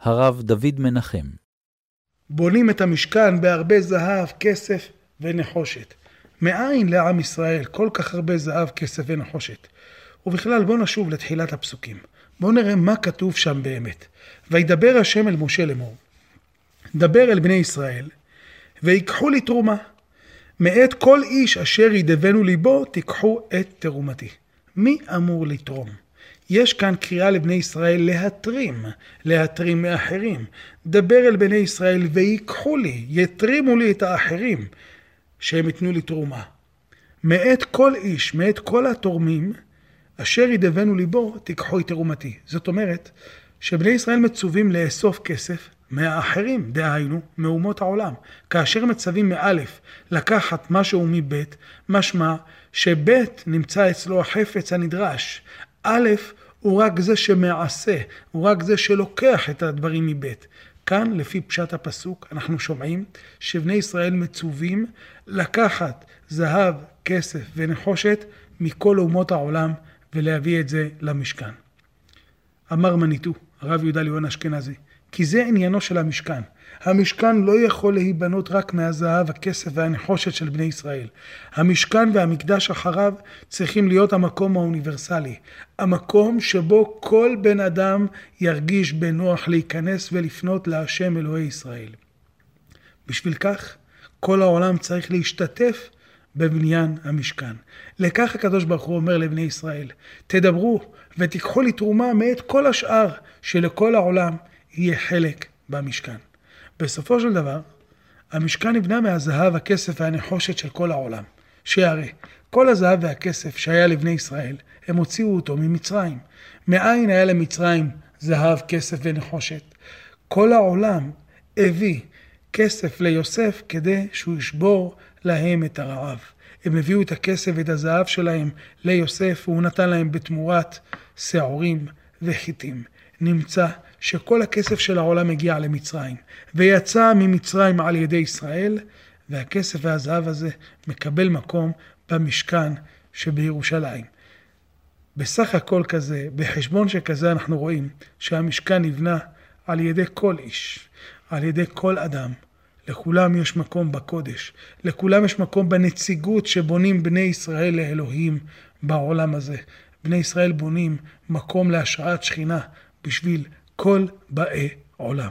הרב דוד מנחם. בונים את המשכן בהרבה זהב, כסף ונחושת. מאין לעם ישראל כל כך הרבה זהב, כסף ונחושת? ובכלל, בואו נשוב לתחילת הפסוקים. בואו נראה מה כתוב שם באמת. וידבר השם אל משה לאמור, דבר אל בני ישראל, ויקחו לי תרומה. מאת כל איש אשר ידבנו ליבו, תיקחו את תרומתי. מי אמור לתרום? יש כאן קריאה לבני ישראל להתרים, להתרים מאחרים. דבר אל בני ישראל ויקחו לי, יתרימו לי את האחרים, שהם ייתנו לי תרומה. מאת כל איש, מאת כל התורמים, אשר ידבנו ליבו, תיקחו את תרומתי. זאת אומרת, שבני ישראל מצווים לאסוף כסף מהאחרים, דהיינו, מאומות העולם. כאשר מצווים מאלף לקחת משהו מבית, משמע שבית נמצא אצלו החפץ הנדרש. א' הוא רק זה שמעשה, הוא רק זה שלוקח את הדברים מבית. כאן, לפי פשט הפסוק, אנחנו שומעים שבני ישראל מצווים לקחת זהב, כסף ונחושת מכל אומות העולם ולהביא את זה למשכן. אמר מניטו, הרב יהודה ליאון אשכנזי, כי זה עניינו של המשכן. המשכן לא יכול להיבנות רק מהזהב, הכסף והנחושת של בני ישראל. המשכן והמקדש אחריו צריכים להיות המקום האוניברסלי. המקום שבו כל בן אדם ירגיש בנוח להיכנס ולפנות להשם אלוהי ישראל. בשביל כך, כל העולם צריך להשתתף בבניין המשכן. לכך הקדוש ברוך הוא אומר לבני ישראל, תדברו ותיקחו לי תרומה מאת כל השאר, שלכל העולם יהיה חלק במשכן. בסופו של דבר, המשכן נבנה מהזהב, הכסף והנחושת של כל העולם. שהרי כל הזהב והכסף שהיה לבני ישראל, הם הוציאו אותו ממצרים. מאין היה למצרים זהב, כסף ונחושת? כל העולם הביא כסף ליוסף כדי שהוא ישבור להם את הרעב. הם הביאו את הכסף ואת הזהב שלהם ליוסף, והוא נתן להם בתמורת שעורים וחיטים. נמצא שכל הכסף של העולם הגיע למצרים, ויצא ממצרים על ידי ישראל, והכסף והזהב הזה מקבל מקום במשכן שבירושלים. בסך הכל כזה, בחשבון שכזה אנחנו רואים שהמשכן נבנה על ידי כל איש, על ידי כל אדם. לכולם יש מקום בקודש, לכולם יש מקום בנציגות שבונים בני ישראל לאלוהים בעולם הזה. בני ישראל בונים מקום להשראת שכינה בשביל כל באי עולם.